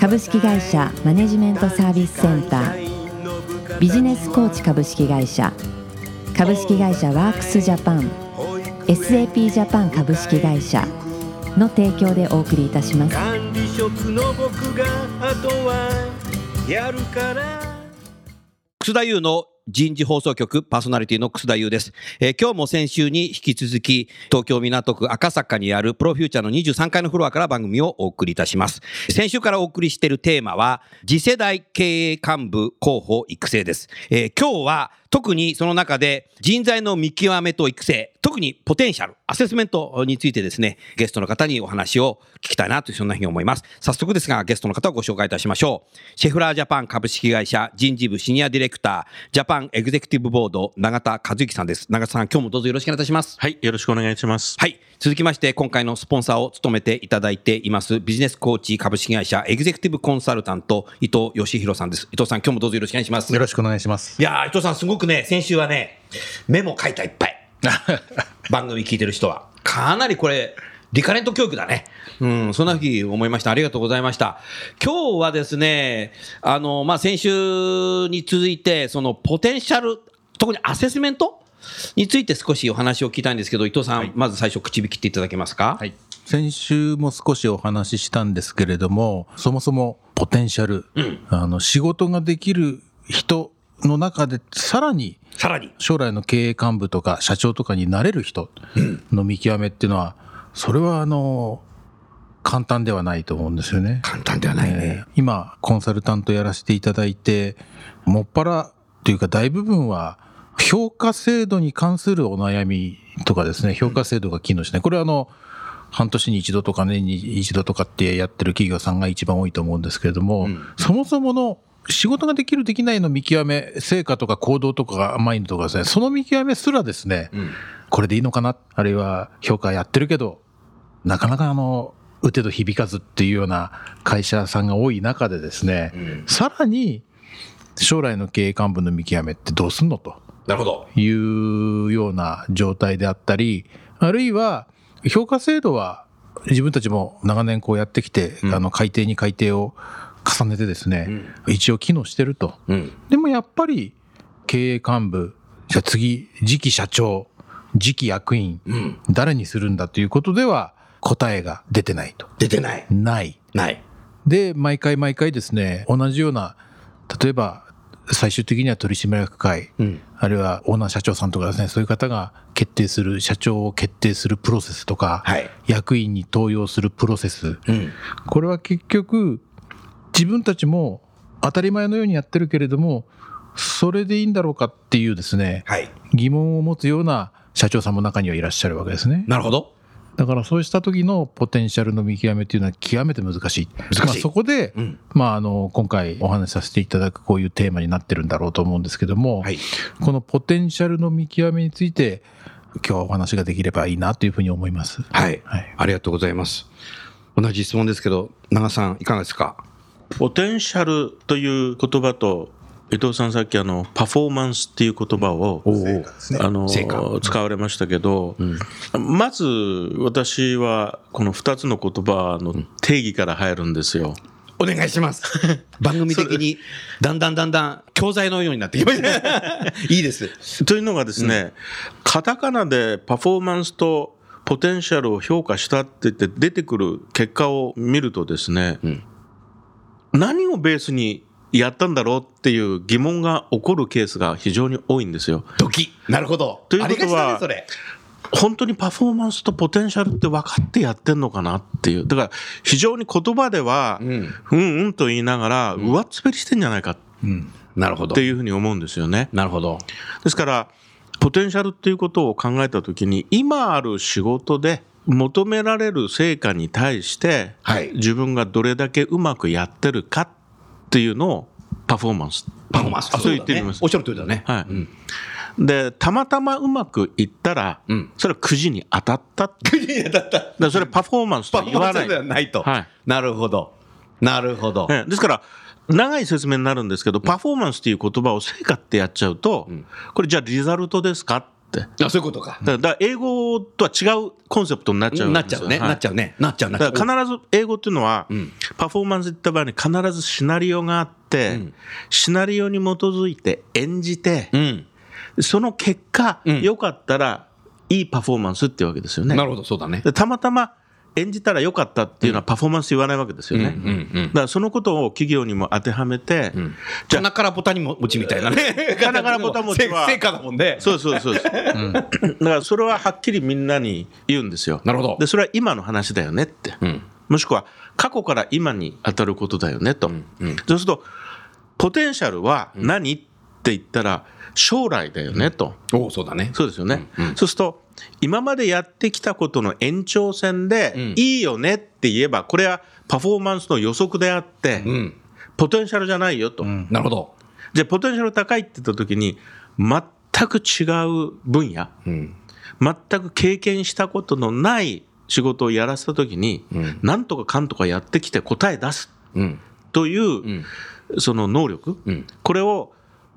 株式会社マネジメントサービスセンター。ビジネスコーチ株式会社。株式会社ワークスジャパン。SAP ジャパン株式会社。の提供でお送りいたします。管理職の僕があとはやるから。楠田優の人事放送局パーソナリティの楠田優です、えー今日も先週に引き続き東京港区赤坂にあるプロフューチャーの23階のフロアから番組をお送りいたします。先週からお送りしているテーマは次世代経営幹部候補育成です、えー今日は特にその中で人材の見極めと育成特にポテンシャルアセスメントについてですねゲストの方にお話を聞きたいなというそんなふうに思います早速ですがゲストの方をご紹介いたしましょうシェフラージャパン株式会社人事部シニアディレクタージャパンエグゼクティブボード永田和之さんです永田さん今日もどうぞよろしくお願いいたしますはい、よろしくお願いします。はい。続きまして、今回のスポンサーを務めていただいています、ビジネスコーチ株式会社エグゼクティブコンサルタント、伊藤義弘さんです。伊藤さん、今日もどうぞよろしくお願いします。よろしくお願いします。いやー、伊藤さん、すごくね、先週はね、メモ書いたいっぱい。番組聞いてる人は。かなりこれ、リカレント教育だね。うん、そんなふうに思いました。ありがとうございました。今日はですね、あの、まあ、先週に続いて、そのポテンシャル、特にアセスメントについて少しお話を聞きたいんですけど、伊藤さん、まず最初口引きっていただけますか？はい。先週も少しお話ししたんですけれども、そもそもポテンシャル、あの仕事ができる人の中でさらにさらに。将来の経営幹部とか社長とかになれる人の見極めっていうのは、それはあの簡単ではないと思うんですよね。簡単ではないね。えー今コンサルタントやらせていただいてもっぱらというか大部分は評価制度に関するお悩みとかですね評価制度が機能しないこれはあの半年に一度とか年に一度とかってやってる企業さんが一番多いと思うんですけれども、そもそもの仕事ができるできないの見極め成果とか行動とかマインドとかですねその見極めすらですね、これでいいのかな？あるいは評価やってるけどなかなかあの打てど響かずっていうような会社さんが多い中でですね、さらに将来の経営幹部の見極めってどうすんのと？なるほど。いうような状態であったりあるいは評価制度は自分たちも長年こうやってきて、あの改定に改定を重ねてですね、一応機能してると。うん。でもやっぱり経営幹部、じゃあ次、次期社長、次期役員、誰にするんだということでは答えが出てないと。出てない。ない。ない。で、毎回毎回ですね、同じような、例えば最終的には取締役会、うん。あるいはオーナー社長さんとかですね、そういう方が決定する、社長を決定するプロセスとか、はい役員に登用するプロセス、うん。これは結局、自分たちも当たり前のようにやってるけれども、それでいいんだろうかっていうですね、はい。疑問を持つような社長さんも中にはいらっしゃるわけですね。なるほど。だからそうした時のポテンシャルの見極めというのは極めて難しい。難しいまあ、そこで、うんまあ、あの、今回お話しさせていただくこういうテーマになってるんだろうと思うんですけども、はい。このポテンシャルの見極めについて、今日はお話ができればいいなというふうに思います。はい。はいありがとうございます。同じ質問ですけど、長さん、いかがですか？ポテンシャルという言葉と、伊藤さんさっきあの、パフォーマンスっていう言葉を、あの使われましたけど、まず私はこの2つの言葉の定義から入るんですよ。お願いします。番組的に、だんだんだんだん教材のようになってきました。いいです。というのがですね、カタカナでパフォーマンスとポテンシャルを評価したって言って出てくる結果を見るとですね、ん何をベースにやったんだろうっていう疑問が起こるケースが非常に多いんですよ。ドキ。なるほど。ということはそれ。本当にパフォーマンスとポテンシャルって分かってやってんのかなっていう。だから非常に言葉では、うん、うんと言いながら、上っ滑りしてんじゃないかっなるほどて。いうふうに思うんですよね。なるほど。ですから、ポテンシャルっていうことを考えたときに、今ある仕事で求められる成果に対して、はい自分がどれだけうまくやってるかっていうのをパフォーマンス。パフォーマンス。あそう言ってみますおっ。しゃる通りだね。はいうんで、たまたまうまくいったら、うんそれはくじに当たったって。いやだった。だそれはパフォーマンスと言わない。フォーマンスではないと。はいなるほど。なるほど。ええですから、長い説明になるんですけど、パフォーマンスっていう言葉を成果ってやっちゃうと、これじゃあリザルトですか？あ、そういうことか。だから英語とは違うコンセプトになっちゃうなっちゃうね。はいなっちゃうね。なっちゃうなっちゃう。だから必ず英語っていうのは、んパフォーマンスって言った場合に必ずシナリオがあって、んシナリオに基づいて演じて、うん。その結果、うん良かったらいいパフォーマンスってわけですよね。なるほど、そうだね。でたまたま演じたら良かったっていうのはパフォーマンス言わないわけですよね。うんうんうんだからそのことを企業にも当てはめて、じゃあ鼻からボタンに持ちみたいなね。鼻からボタン持ちは成果だもんね。そうそうそうです。だからそれははっきりみんなに言うんですよ。なるほどで、それは今の話だよねって。うん。もしくは過去から今に当たることだよねと。うんそうすると、ポテンシャルは何、って言ったら将来だよねと。おお、そうだね。そうですよね。うんうんそうすると、今までやってきたことの延長線で、うんいいよねって言えば、これはパフォーマンスの予測であって、うん。ポテンシャルじゃないよと。なるほど。じゃあ、ポテンシャル高いって言った時に、全く違う分野、うん。全く経験したことのない仕事をやらせた時に、うんなんとかかんとかやってきて答え出すうん。という、うん。その能力、うん。これを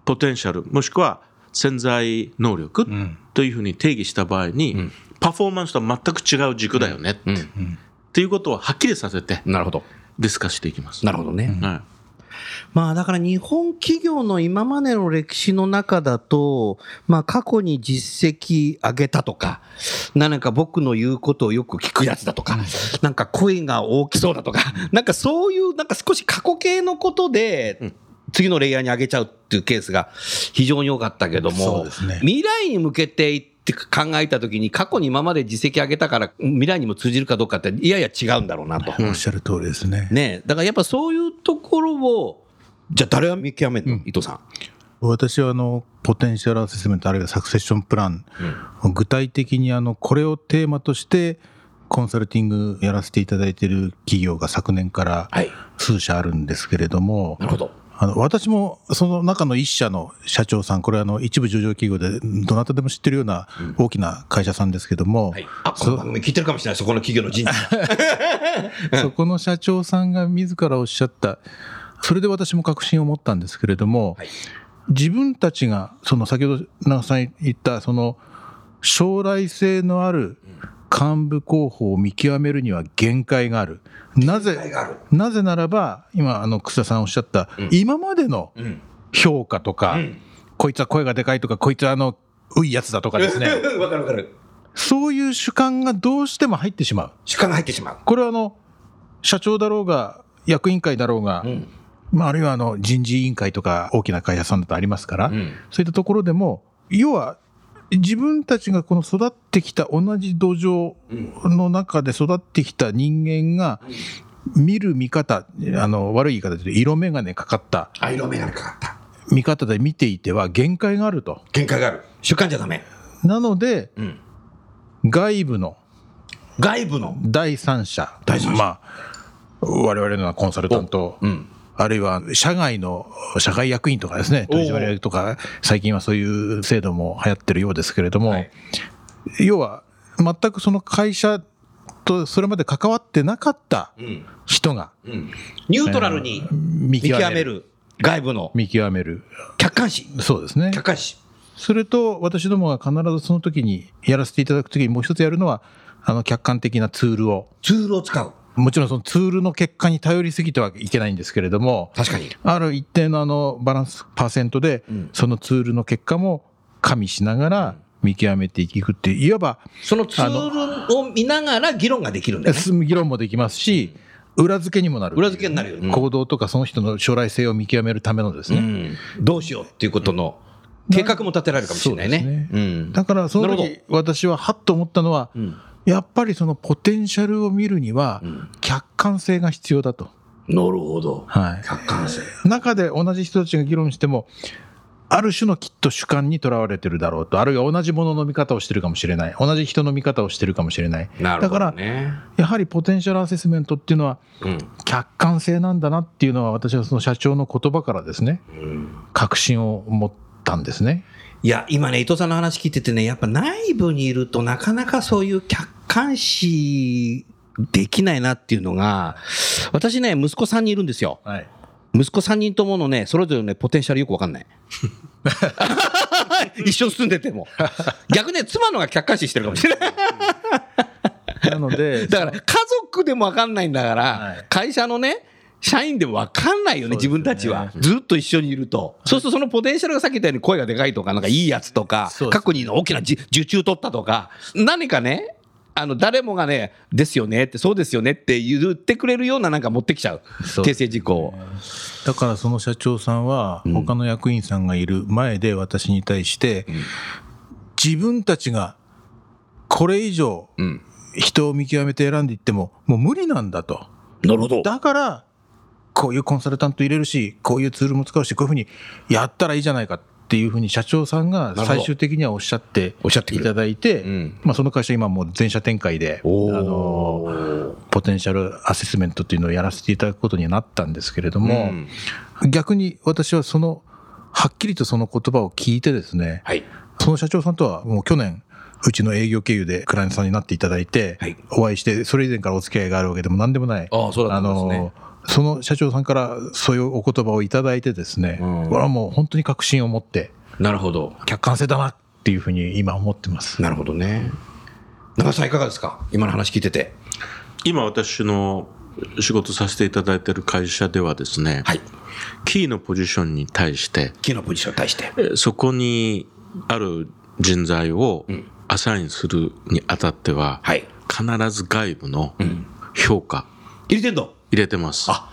ポテンシャル、もしくは潜在能力んというふうに定義した場合に、んパフォーマンスとは全く違う軸だよね、っうん。ていうことをはっきりさせてなるほど。ディスカスしていきます。なるほどね。はいまあだから日本企業の今までの歴史の中だと、まあ過去に実績上げたとか、なんか僕の言うことをよく聞くやつだとか、なんか声が大きそうだとか、なんかそういうなんか少し過去形のことで、次のレイヤーに上げちゃうっていうケースが非常に多かったけども、ね未来に向けていって考えたときに過去に今まで実績上げたから未来にも通じるかどうかっていやいや違うんだろうなと。おっしゃる通りですね。ねだからやっぱそういうところを、じゃあ誰が見極めるの、伊藤さん。私はあのポテンシャルアセスメントあるいはサクセッションプラン、具体的にあのこれをテーマとしてコンサルティングやらせていただいている企業が昨年からはい。数社あるんですけれども、なるほど。あの私もその中の一社の社長さん、これはあの一部上場企業でどなたでも知ってるような大きな会社さんですけども、はい。あ、この番組聞いてるかもしれない、そこの企業の人事。そこの社長さんが自らおっしゃった、それで私も確信を持ったんですけれども、はい自分たちが、その先ほど長さん言った、その将来性のある幹部候補を見極めるには限界がある。なぜなぜならば、今、あの、草田さんおっしゃった、今までのうん。評価とか、うんこいつは声がでかいとか、こいつはあの、ういやつだとかですね、わかるわかる。そういう主観がどうしても入ってしまう。主観が入ってしまう。これはあの、社長だろうが、役員会だろうが、うん。まあ、あるいはあの人事委員会とか大きな会社さんだとありますから、うんそういったところでも、要は自分たちがこの育ってきた同じ土壌の中で育ってきた人間が見る見方、あの悪い言い方で色眼鏡かかったあ、色眼鏡かかった。見方で見ていては限界があると。限界がある。主観じゃダメ。なので、うん。外部の外部の。第三者、第三者まあ、我々のようなコンサルタント、うん。あるいは社外の社外役員とかですね、取締役とか、最近はそういう制度も流行ってるようですけれども、はい要は全くその会社とそれまで関わってなかったうん。人がうん。ニュートラルに見見極める。外部の見極める。客観視。そうですね。客観視。それと私どもが必ずその時にやらせていただく時にもう一つやるのは、あの客観的なツールを、ツールを使う。もちろんそのツールの結果に頼りすぎてはいけないんですけれども、確かに。ある一定のあのバランスパーセントでうん、そのツールの結果も加味しながら見極めていくっていう、いわば、そのツールを見ながら議論ができるんだよね。進む議論もできますし、裏付けにもなる。裏付けになるよね。行動とかその人の将来性を見極めるためのですね。うん。どうしようっていうことの計画も立てられるかもしれないね。そうですうん。だからその時私ははっと思ったのは、んやっぱりそのポテンシャルを見るにはん客観性が必要だと。なるほど。はい。客観性。中で同じ人たちが議論しても、ある種のきっと主観にとらわれてるだろうと、あるいは同じものの見方をしてるかもしれない、同じ人の見方をしてるかもしれない。なるほだから、どね。やはりポテンシャルアセスメントっていうのは、うん。客観性なんだなっていうのは、私はその社長の言葉からですね、確信を持ったんですね。いや、今ね、伊藤さんの話聞いててね、やっぱ内部にいるとなかなかそういう客観視できないなっていうのが、私ね、息子3人いるんですよ。はい。息子3人とものね、それぞれのね、ポテンシャルよくわかんない。一緒に住んでても。逆にね、妻のが客観視してるかもしれない。なので、だから、家族でもわかん。ないん。だから、はい会社のね、社員でもわかんないよね、自分たちは。ずっと一緒にいると。そうするとそのポテンシャルがさっき言ったように声がでかいとか、なんかいいやつとか過去にの大きなじ受注取ったとか、何かね、あの、誰もがね、ですよねって、そうですよねって言ってくれるようななんか持ってきちゃう。訂正事項を。だからその社長さんは、他の役員さんがいる前で私に対して、自分たちがこれ以上うん。人を見極めて選んでいっても、もう無理なんだと。なるほど。だから、こういうコンサルタント入れるし、こういうツールも使うし、こういうふうにやったらいいじゃないかっていうふうに社長さんが最終的にはおっしゃっておっしゃってくれるいただいて、うん。まあ、その会社今もう全社展開で、あの、ポテンシャルアセスメントっていうのをやらせていただくことになったんですけれども、うん。逆に私はその、はっきりとその言葉を聞いてですね、はい。その社長さんとはもう去年、うちの営業経由でクライアントさんになっていただいて、はい。お会いして、それ以前からお付き合いがあるわけでも何でもない。ああそうだったんですね。あのその社長さんからそういうお言葉をいただいてですね、うんこれはもう本当に確信を持って、なるほど。客観性だなっていうふうに今思ってます。なるほどね。中田さんいかがですか？今の話聞いてて。今私の仕事させていただいている会社ではですね、はい。キーのポジションに対して、木のポジションに対して。えーそこにある人材をアサインするにあたっては、はい。必ず外部の評価入れてんの？入れてます。あ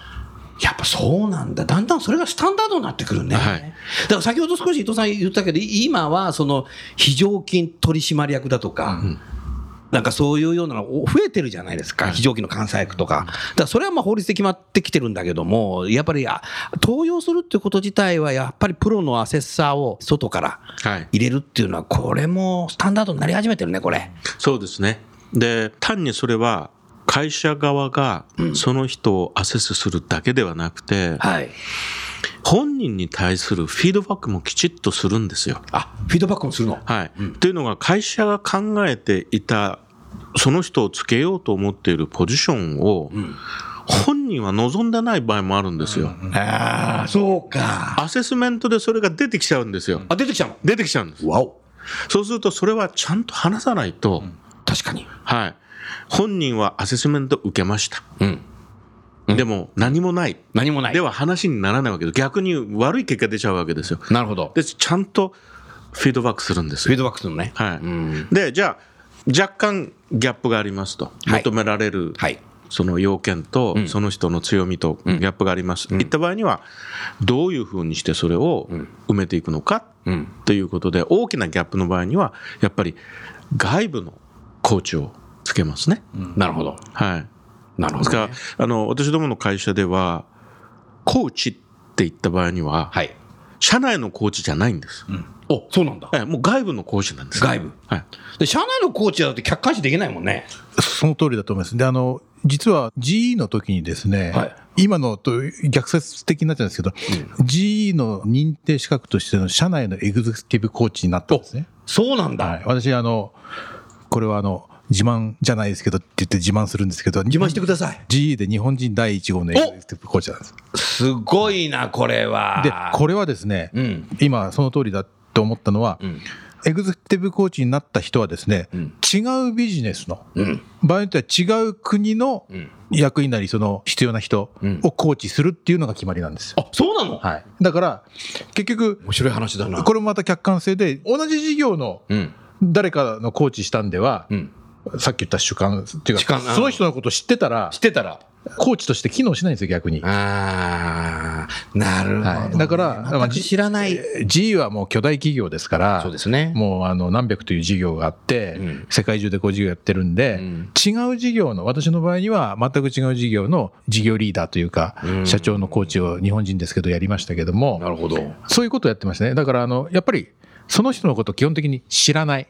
やっぱそうなんだ。だんだんそれがスタンダードになってくるね。はいだから先ほど少し伊藤さん言ったけど、い今はその非常勤取締役だとか、なんかそういうようなの増えてるじゃないですか。非常勤の監査役とか。だからそれはまあ法律で決まってきてるんだけども、やっぱりあ登用するっていうこと自体はやっぱりプロのアセッサーを外からはい。入れるっていうのは、これもスタンダードになり始めてるね、これ。そうですね。で、単にそれは会社側がその人をアセスするだけではなくて、はい。本人に対するフィードバックもきちっとするんですよ。あ、フィードバックもするの？はい。というのが会社が考えていたその人をつけようと思っているポジションを、本人は望んでない場合もあるんですよ。ああ、そうか。アセスメントでそれが出てきちゃうんですよ。あ、出てきたの？出てきちゃうんです。わお。そうするとそれはちゃんと話さないと、確かに。はい。本人はアセスメント受けました。うん。でも何もない。何もない。では話にならないわけです。逆に悪い結果出ちゃうわけですよ。なるほど。で、ちゃんとフィードバックするんですよ。フィードバックするのね。はい。うん。で、じゃあ、若干ギャップがありますと。はい求められる、はい。その要件と、んその人の強みとギャップがあります。いった場合には、どういうふうにしてそれを埋めていくのかうん。ということで、大きなギャップの場合には、やっぱり外部のコーチをつけますね。なるほど。はい。なるほど、ですからね。、あの、私どもの会社では、コーチって言った場合には、はい。社内のコーチじゃないんです。お、そうなんだ。ええもう外部のコーチなんです。外部。はい。で、社内のコーチだって客観視できないもんね。その通りだと思います。で、あの、実は GE の時にですね、はい今のと逆説的になっちゃうんですけど、GE の認定資格としての社内のエグゼクティブコーチになったんですね。そうなんだ。はい、私、あの、これはあの、自慢じゃないですけどって言って自慢するんですけど、自慢してください。GE で日本人第1号のエグゼクティブコーチなんです。すごいな、これは。で、これはですね、うん。今その通りだと思ったのは、んエグゼクティブコーチになった人はですね、ん違うビジネスの、うん。場合によっては違う国のん役員なりその必要な人んをコーチするっていうのが決まりなんですよ。あ、そうなの？はい。だから、結局、面白い話だな。これもまた客観性で、同じ事業のうん。誰かのコーチしたんでは、うん。さっき言った主観っていうか、その人のこと知ってたら知っ、てたら。コーチとして機能しないんですよ、逆に。ああ、なるほど、はいだから知らない。G はもう巨大企業ですから、そうですね。もうあの何百という事業があって、うん世界中でこう事業やってるんで、うん違う事業の、私の場合には全く違う事業の事業リーダーというか、うん社長のコーチを日本人ですけどやりましたけども、なるほど。そういうことをやってましたね。だからあの、やっぱりその人のことを基本的に知らない、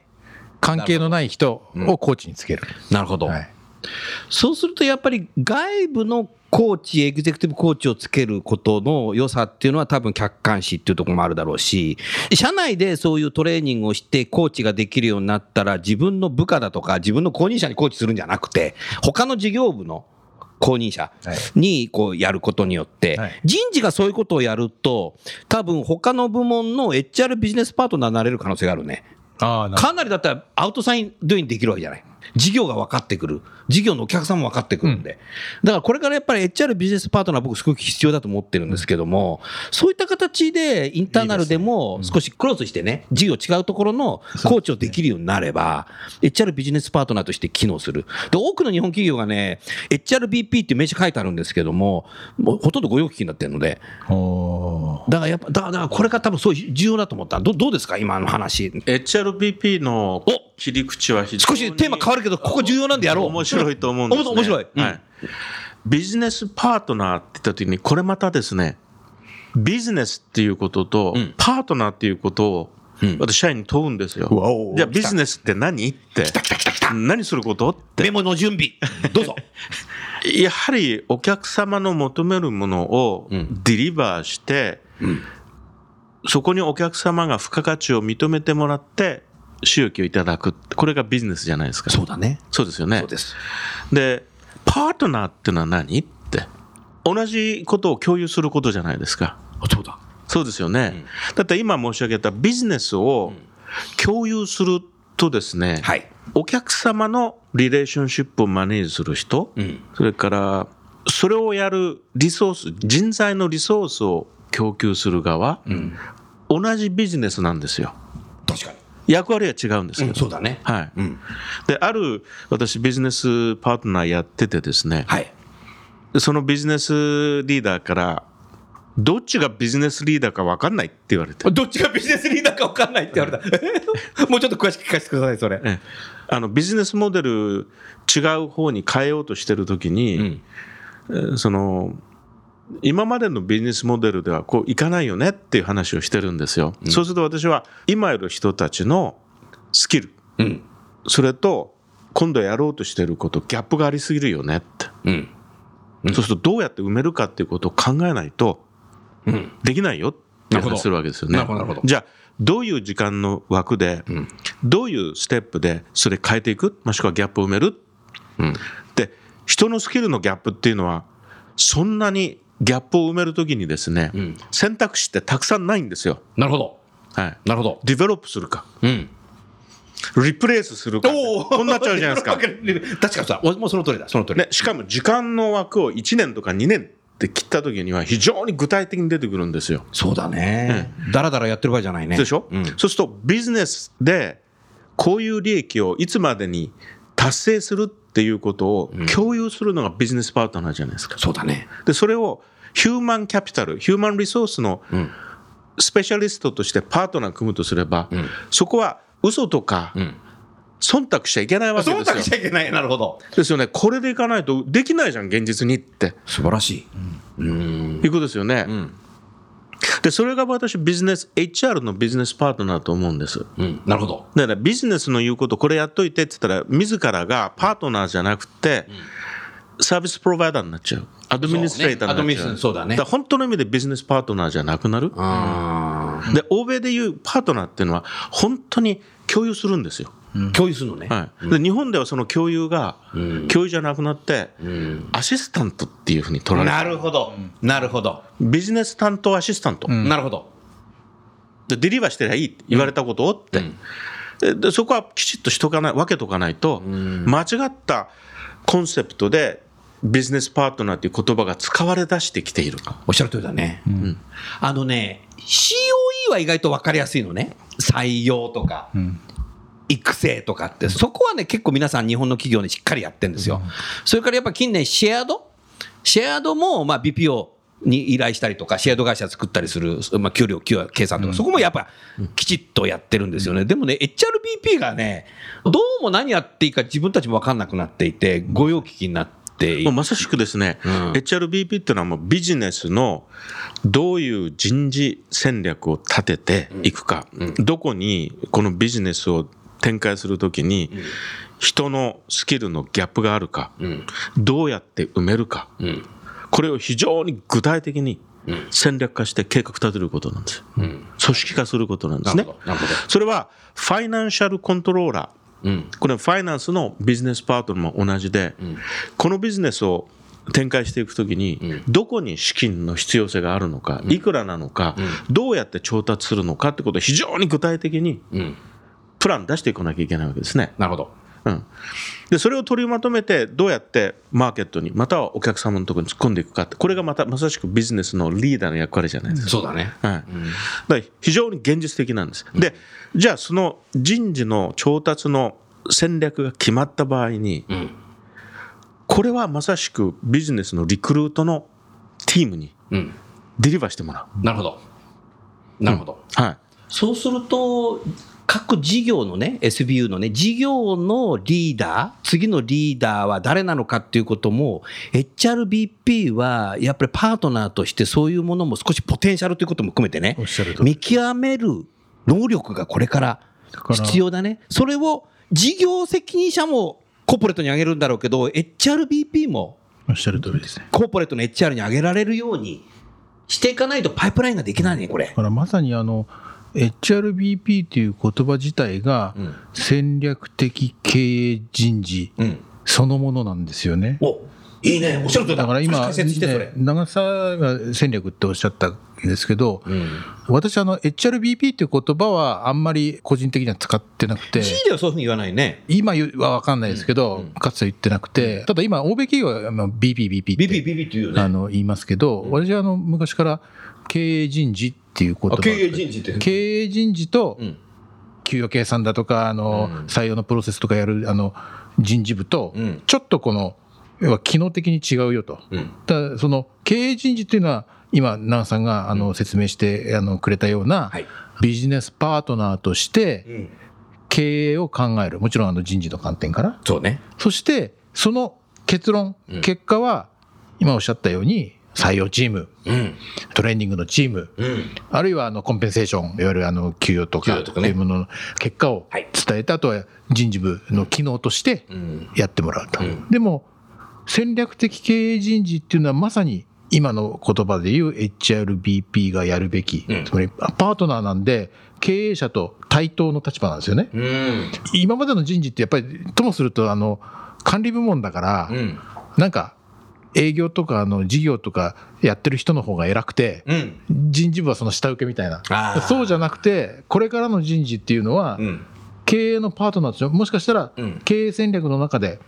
関係のない人をコーチにつける。なるほど。はいそうするとやっぱり外部のコーチ、エグゼクティブコーチをつけることの良さっていうのは多分客観視っていうところもあるだろうし、社内でそういうトレーニングをしてコーチができるようになったら自分の部下だとか自分の後任者にコーチするんじゃなくて、他の事業部の後任者にこうやることによってはい、人事がそういうことをやると、多分他の部門の HR ビジネスパートナーになれる可能性があるね。かなりだったらアウトサインドインできるわけじゃない。事業が分かってくる。事業のお客さんも分かってくるんで。だからこれからやっぱり HR ビジネスパートナー僕すごく必要だと思ってるんですけども、そういった形でインターナルでも少しクロスしてね、事業違うところのコーチをできるようになれば、HR ビジネスパートナーとして機能する。で、多くの日本企業がね、HRBP っていう名刺書いてあるんですけども、もうほとんど御用聞きになってるので、ほだからやっぱ、だからだからこれが多分そういう重要だと思った。どどうですか？今の話。HRBP の切り口は非常に少しテーマ変わるけど、ここ重要なんでやろう。面白いと思うんです、ね。面白いうんはい。ビジネスパートナーって言った時に、これまたですね、ビジネスっていうことと、うんパートナーっていうことを、うん私社員に問うんですよ。じゃあビジネスって何って。何することってメ。モの準備。どうぞ。やはりお客様の求めるものをうんデリバーして、んそこにお客様が付加価値を認めてもらって、収益をいただく。これがビジネスじゃないですか。そうだね。そうですよね。そうです。で、パートナーってのは何って。同じことを共有することじゃないですか。そうだ。そうですよね。だって今申し上げたビジネスを共有するとですね、はい。お客様のリレーションシップをマネージする人、うん。それから、それをやるリソース、人材のリソースを供給する側、うん。同じビジネスなんですよ。役割は違うんですけど。そうだね。はい。うん。で、ある、私ビジネスパートナーやっててですね、はい。でそのビジネスリーダーから、どっちがビジネスリーダーか分かんないって言われて。どっちがビジネスリーダーか分かんないって言われた。もうちょっと詳しく聞かせてください、それ。ええあのビジネスモデル違う方に変えようとしてる時に、うん。えーその今までのビジネスモデルではこういかないよねっていう話をしてるんですよ。そうすると私は今いる人たちのスキル、うん。それと今度やろうとしてることギャップがありすぎるよねって。うん。そうするとどうやって埋めるかっていうことを考えないとうん。できないよっていう話するわけですよね。じゃあどういう時間の枠で、うん。どういうステップでそれ変えていく？もしくはギャップを埋める？うん。で人のスキルのギャップっていうのはそんなにギャップを埋めるときにですね、うん選択肢ってたくさんないんですよ。なるほど。はい。なるほど。ディベロップするか、うん。リプレイスするか、こうなっちゃうじゃないですか。確かにさ、もうその通りだ、その通り。ね、しかも時間の枠を1年とか2年って切ったときには非常に具体的に出てくるんですよ。そうだね。だらだらやってる場合じゃないね。でしょ、うん。そうするとビジネスでこういう利益をいつまでに達成するっていうことを共有するのがビジネスパートナーじゃないですか。そうだね。でそれをヒューマンキャピタルヒューマンリソースのうん。スペシャリストとしてパートナー組むとすれば、んそこは嘘とかうん。忖度しちゃいけないわけ忖度しですよ。ちゃいけない。なるほど。ですよね。これでいかないとできないじゃん、現実にって。素晴らしい。うん。いうことですよね。うん。で、それが私ビジネス、HR のビジネスパートナーだと思うんです。うん。なるほど。だからビジネスの言うこと、これやっといてって言ったら、自らがパートナーじゃなくて、サービスプロバイダーになっちゃう。アドミニストレーターになっちゃう。そうねアドミニストそうだねから本当の意味でビジネスパートナーじゃなくなる。あで、欧米でいうパートナーっていうのは、本当に共有するんですよ。あ。共有するのね。はい。で、日本ではその共有が、ん共有じゃなくなって、うん。アシスタントっていうふうに取られなる。るほど。なるほど。ビジネス担当アシスタント。なるほど。で、デリバーしてりゃいいって言われたことをって。ででそこはきちっとしとかない、分けとかないと、間違ったコンセプトで、ビジネスパートナーという言葉が使われ出してきている。おっしゃる通りだね。あのね、COE は意外と分かりやすいのね。採用とか、育成とかって、そこはね、結構皆さん日本の企業にしっかりやってるんですよ。それからやっぱ近年シェアド？シェアードも、まあ、BPO に依頼したりとか、シェアード会社作ったりする、まあ、給料、給与計算とか、そこもやっぱ、きちっとやってるんですよね。でもね、HRBP がね、どうも何やっていいか自分たちも分かんなくなっていて、御用聞きになっていもうまさしくですね、うん。HRBP っていうのはもうビジネスのどういう人事戦略を立てていくか、どこにこのビジネスを展開するときに人のスキルのギャップがあるか、ん。どうやって埋めるか、ん。これを非常に具体的に戦略化して計画立てることなんです。組織化することなんですね。それはファイナンシャルコントローラー、うん。これはファイナンスのビジネスパートナーも同じで、このビジネスを展開していくときに、どこに資金の必要性があるのか、いくらなのか、どうやって調達するのかってことを非常に具体的にうん。プラン出していかなきゃいけないわけですね。なるほど。うん、でそれを取りまとめてどうやってマーケットにまたはお客様のところに突っ込んでいくかってこれがまたまさしくビジネスのリーダーの役割じゃないですか。そうだね。はい、だから非常に現実的なんです。で、じゃあその人事の調達の戦略が決まった場合に、んこれはまさしくビジネスのリクルートのチームにうん。デリバーしてもらう。なるほど。なるほど。はい。そうすると、各事業のね、SBU のね、事業のリーダー、次のリーダーは誰なのかっていうことも、HRBP はやっぱりパートナーとしてそういうものも少しポテンシャルということも含めてね見極める能力がこれから必要だね。それを事業責任者もコーポレートに上げるんだろうけど、HRBP もおっしゃる通りですね。コーポレートの HR に上げられるようにしていかないとパイプラインができないね、これだ。からまさにあの HRBP という言葉自体がうん戦略的経営人事うん。そのものなんですよね。おいいね、おっしゃるとりだから今。長澤が戦略っておっしゃったんですけど、うん。私あの HRBP っていう言葉はあんまり個人的には使ってなくて G ではそういうふうに言わないね。今は分かんないですけど、かつては言ってなくてただ今欧米企業はまあ BPBP ってビビビビって言う。あの言いますけど、私はあの昔から経営人事っていう言葉あ経営人事って。経営人事とうん。給与計算だとかあの、うん採用のプロセスとかやるあの人事部と、うんちょっとこの要は機能的に違うよと。うん。ただその経営人事っていうのは今奈良さんがあの説明してあのくれたような、はいビジネスパートナーとしてうん。経営を考えるもちろんあの人事の観点からそうね。そしてその結論、うん結果は今おっしゃったように採用チームうん。トレーニングのチームうん。あるいはあのコンペンセーションいわゆるあの給与とかというものの結果をはい伝えて、あとは人事部の機能としてうん。やってもらうと、うんでも戦略的経営人事っていうのはまさに今の言葉で言う HRBP がやるべき、うんつまりパートナーなんで経営者と対等の立場なんですよね。うん。今までの人事ってやっぱりともするとあの管理部門だから、うん。なんか営業とかあの事業とかやってる人の方が偉くて、うん。人事部はその下請けみたいなそうじゃなくてこれからの人事っていうのは、うん。経営のパートナーとしてもしかしたらうん経営戦略の中で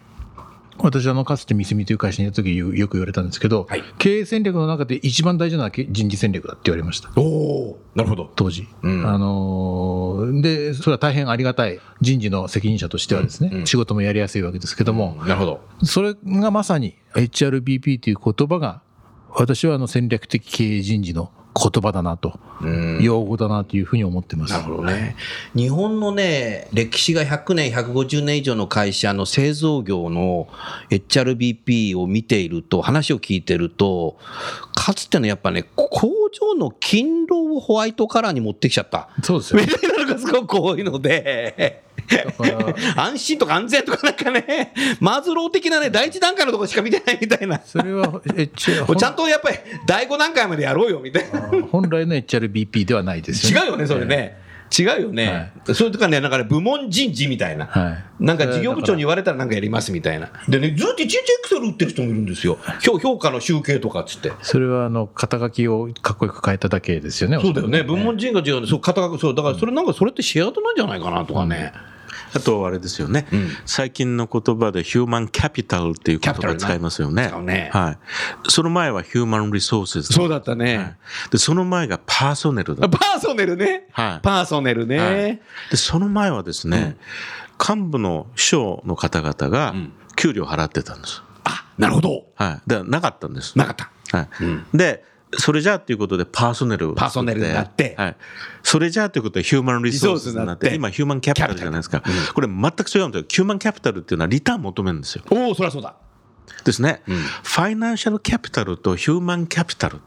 私あのかつてミスミという会社にいた時よよく言われたんですけど、はい。経営戦略の中で一番大事な人事戦略だって言われました。おお。なるほど。当時、うん。あのーでそれは大変ありがたい人事の責任者としてはですね、うんうん。仕事もやりやすいわけですけども、なるほど。それがまさに HRBP という言葉が私はあの戦略的経営人事の言葉だなと、うん。用語だなというふうに思ってます。なるほどね。日本のね、歴史が100年、150年以上の会社の製造業の HRBP を見ていると、話を聞いてると、かつてのやっぱね、工場の勤労をホワイトカラーに持ってきちゃった。そうですよみ。たいなのがすごく多いので、安心とか安全とかなんかね、マズロー的なね、第一段階のところしか見てないみたいな。それは れちゃんとやっぱり第5段階までやろうよみたいな。本来の HRBP ではないですよね。違うよね、それね。違うよね。それとかね、なんかね、部門人事みたいな。はい。なんか事業部長に言われたらなんかやりますみたいな。でね、ずっと一日エクセル売ってる人もいるんですよ。評評価の集計とかっつって。それはあの肩書きをかっこよく変えただけですよね。そうだよね。部門人が違うそう、肩書き、そう、だからそれなんかそれってシェアードなんじゃないかなとかね。あとあれですよね、うん最近の言葉でヒューマンキャピタルっていう言葉を使いますよね。ねはい。その前はヒューマンリソースそうだったね。で、その前がパーソネルだパーソネルね。はいパーソネルね。はいで、その前はですね、幹部の秘書の方々がん給料払ってたんです。あ、なるほど。はい。だからなかったんです。なかった。はい。で、それじゃあということでパーソネルパーソネルになってはい。それじゃあということでヒューマンリソースになって、今ヒューマンキャピタルじゃないですか。これ全く違うんですよ。ヒューマンキャピタルっていうのはリターン求めるんですよ。おお、そりゃそうだ。ですね。ファイナンシャルキャピタルとヒューマンキャピタル。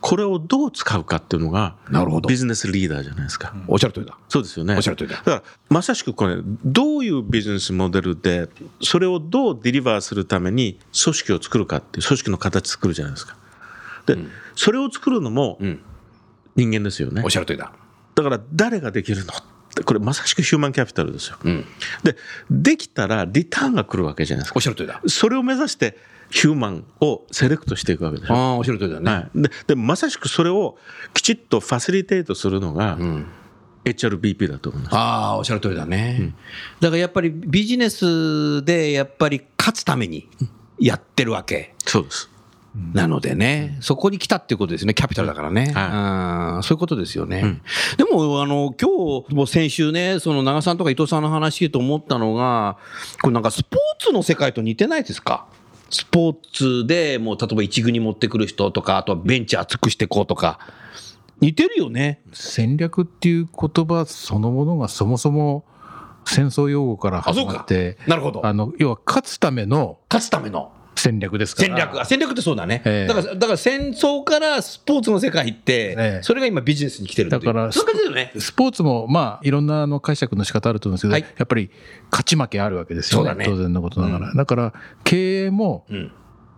これをどう使うかっていうのが、なるほどビジネスリーダーじゃないですか。おっしゃる通りだ。そうですよね。おっしゃる通りだから、まさしくこれ、どういうビジネスモデルで、それをどうデリバーするために組織を作るかっていう、組織の形作るじゃないですか。で、それを作るのもん人間ですよねおっ。しゃる通りだ。だから、誰ができるのって、これまさしくヒューマンキャピタルですよ。んで、できたらリターンが来るわけじゃないですかおっ。しゃる通りだ。それを目指して、ヒューマンをセレクトしていくわけでしょ。ああ、おっしゃる通りだね。はい、ででまさしくそれをきちっとファシリテートするのが、HRBP だと思います。ああ、おっしゃる通りだね。だからやっぱりビジネスでやっぱり勝つためにやってるわけ。そうです。なのでね、そこに来たっていうことですね、キャピタルだからね。うんそういうことですよね。でも、あの、今日、もう先週ね、その長さんとか伊藤さんの話聞いて思ったのが、これなんかスポーツの世界と似てないですか？スポーツでもう例えば一軍に持ってくる人とか、あとはベンチ厚くしていこうとか、似てるよね。戦略っていう言葉そのものがそもそも戦争用語から始まってなるほど。あの要は勝つための勝つための。戦略ですから。戦略、あ戦略ってそうだね、ええ。だから、だから戦争からスポーツの世界って、ええ。それが今ビジネスに来てるだからそだよね。スポーツもまあいろんなあの解釈の仕方あると思うんですけど、はい。やっぱり勝ち負けあるわけですよね。ね。当然のことながら、だから経営もうん。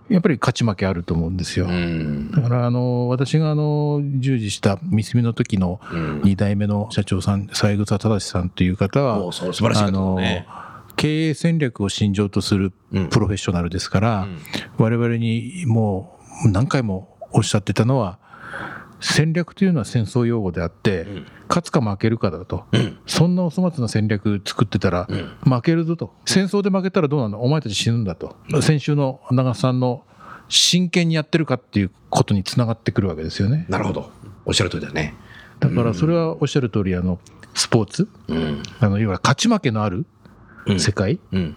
やっぱり勝ち負けあると思うんですよ、うん。だからあの私があの従事した三住の時のうん。2代目の社長さん三枝忠さんという方はあの経営戦略を信条とするうん。プロフェッショナルですから、我々にもう何回もおっしゃってたのは戦略というのは戦争用語であって、勝つか負けるかだと、そんなお粗末な戦略作ってたら負けるぞと。戦争で負けたらどうなの？お前たち死ぬんだと、先週の長瀬さんの真剣にやってるかっていうことにつながってくるわけですよね。なるほど。おっしゃる通りだね。だからそれはおっしゃる通りあのスポーツ。うん。あの要は勝ち負けのある世界うん。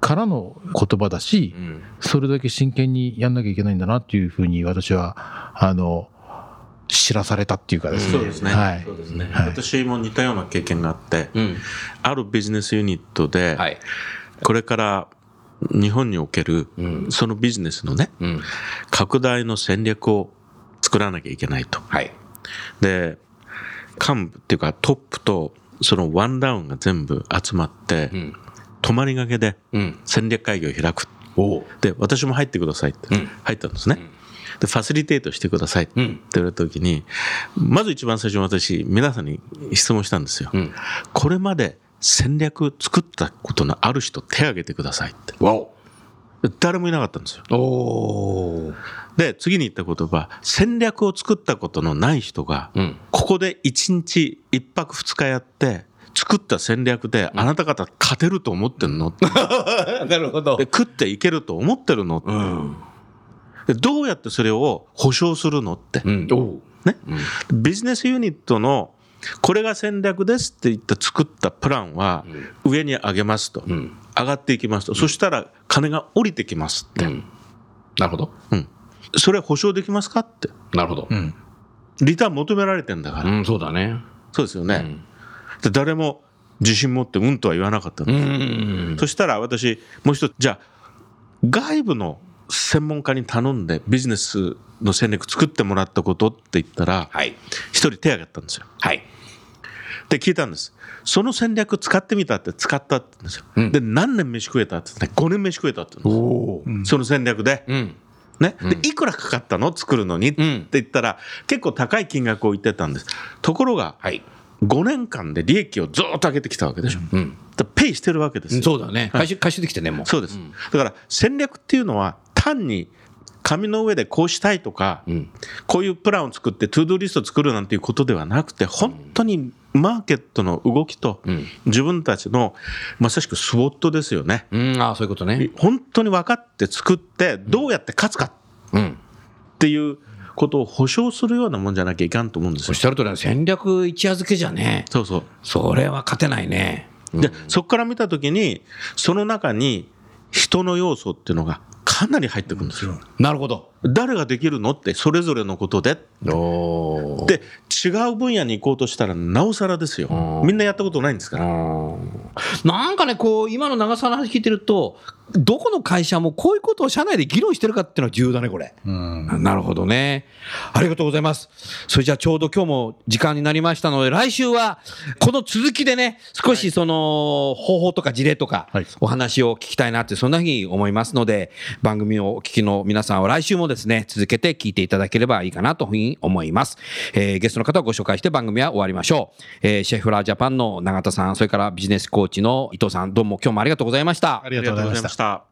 からの言葉だし、うん。それだけ真剣にやんなきゃいけないんだなっていうふうに私はあの知らされたっていうかですね。そうですね。はいそうですね。はい私も似たような経験があって、うん。あるビジネスユニットで、はい。これから日本における、うんそのビジネスのね、うん。拡大の戦略を作らなきゃいけないと。はい。で、幹部っていうかトップとそのワンダウンが全部集まって、うん。泊まりがけでうん。戦略会議を開く。で、私も入ってくださいって、うん入ったんですね。で、ファシリテートしてくださいってうん。言われた時に、まず一番最初に私、皆さんに質問したんですよ。うん。これまで戦略作ったことのある人手挙げてくださいって。誰もいなかったんですよ。で、次に言った言葉、戦略を作ったことのない人が、うん。ここで1日1泊2日やって、作った戦略であなた方勝てると思ってるの、なるほど。で食っていけると思ってるの、うん。でどうやってそれを保証するのって、うん。ね、ビジネスユニットのこれが戦略ですって言って作ったプランは上に上げますと、ん。上がっていきますと、そしたら金が降りてきますって、うん。なるほど。うん。それ保証できますかって？なるほど。うん。リターン求められてんだから、うん、そうだね。そうですよね、で誰も自信持ってうんとは言わなかったんうです、ん。そしたら私もう一つじゃあ外部の専門家に頼んでビジネスの戦略作ってもらったことって言ったらはい。一人手挙げたんですよ。はい。で聞いたんです。その戦略使ってみたって使ったって言うんですよ、うん。で何年飯食えたって言って5年飯食えたって言うんです。その戦略で、うん。ね、でいくらかかったの？作るのにってん言ったら結構高い金額を言ってたんです。ところがはい。5年間で利益をずっと上げてきたわけでしょ、うん。ペイしてるわけですよ、そうだね。回収、回収できてね、もう。そうです、だから戦略っていうのは単に紙の上でこうしたいとか、ん。こういうプランを作って To Do リストを作るなんていうことではなくて本当にマーケットの動きとん。自分たちのまさしく SWOT ですよね。うん、ああ、そういうことね。本当に分かって作ってどうやって勝つかうん。っていうことを保証するようなもんじゃなきゃいかんと思うんですよおっしゃるとおり戦略一夜漬けじゃね。そうそうそれは勝てないね。で、そこから見たときに、その中に人の要素っていうのがかなり入ってくるんですよ。なるほど。誰ができるのって、それぞれのことで。おで、違う分野に行こうとしたら、なおさらですよ。みんなやったことないんですから。なんかね、こう、今の長澤の話聞いてると、どこの会社もこういうことを社内で議論してるかっていうのは重要だね、これ。うんなるほどね。ありがとうございます。それじゃあちょうど今日も時間になりましたので、来週はこの続きでね、少しその方法とか事例とかはいお話を聞きたいなって、そんなふうに思いますので、番組をお聞きの皆さんは来週もですですね、続けて聞いていただければいいかなというふうに思います。えーゲストの方をご紹介して番組は終わりましょう。えーシェフラージャパンの永田さん、それからビジネスコーチの伊藤さん、どうも今日もありがとうございましたあ。りがとうございました。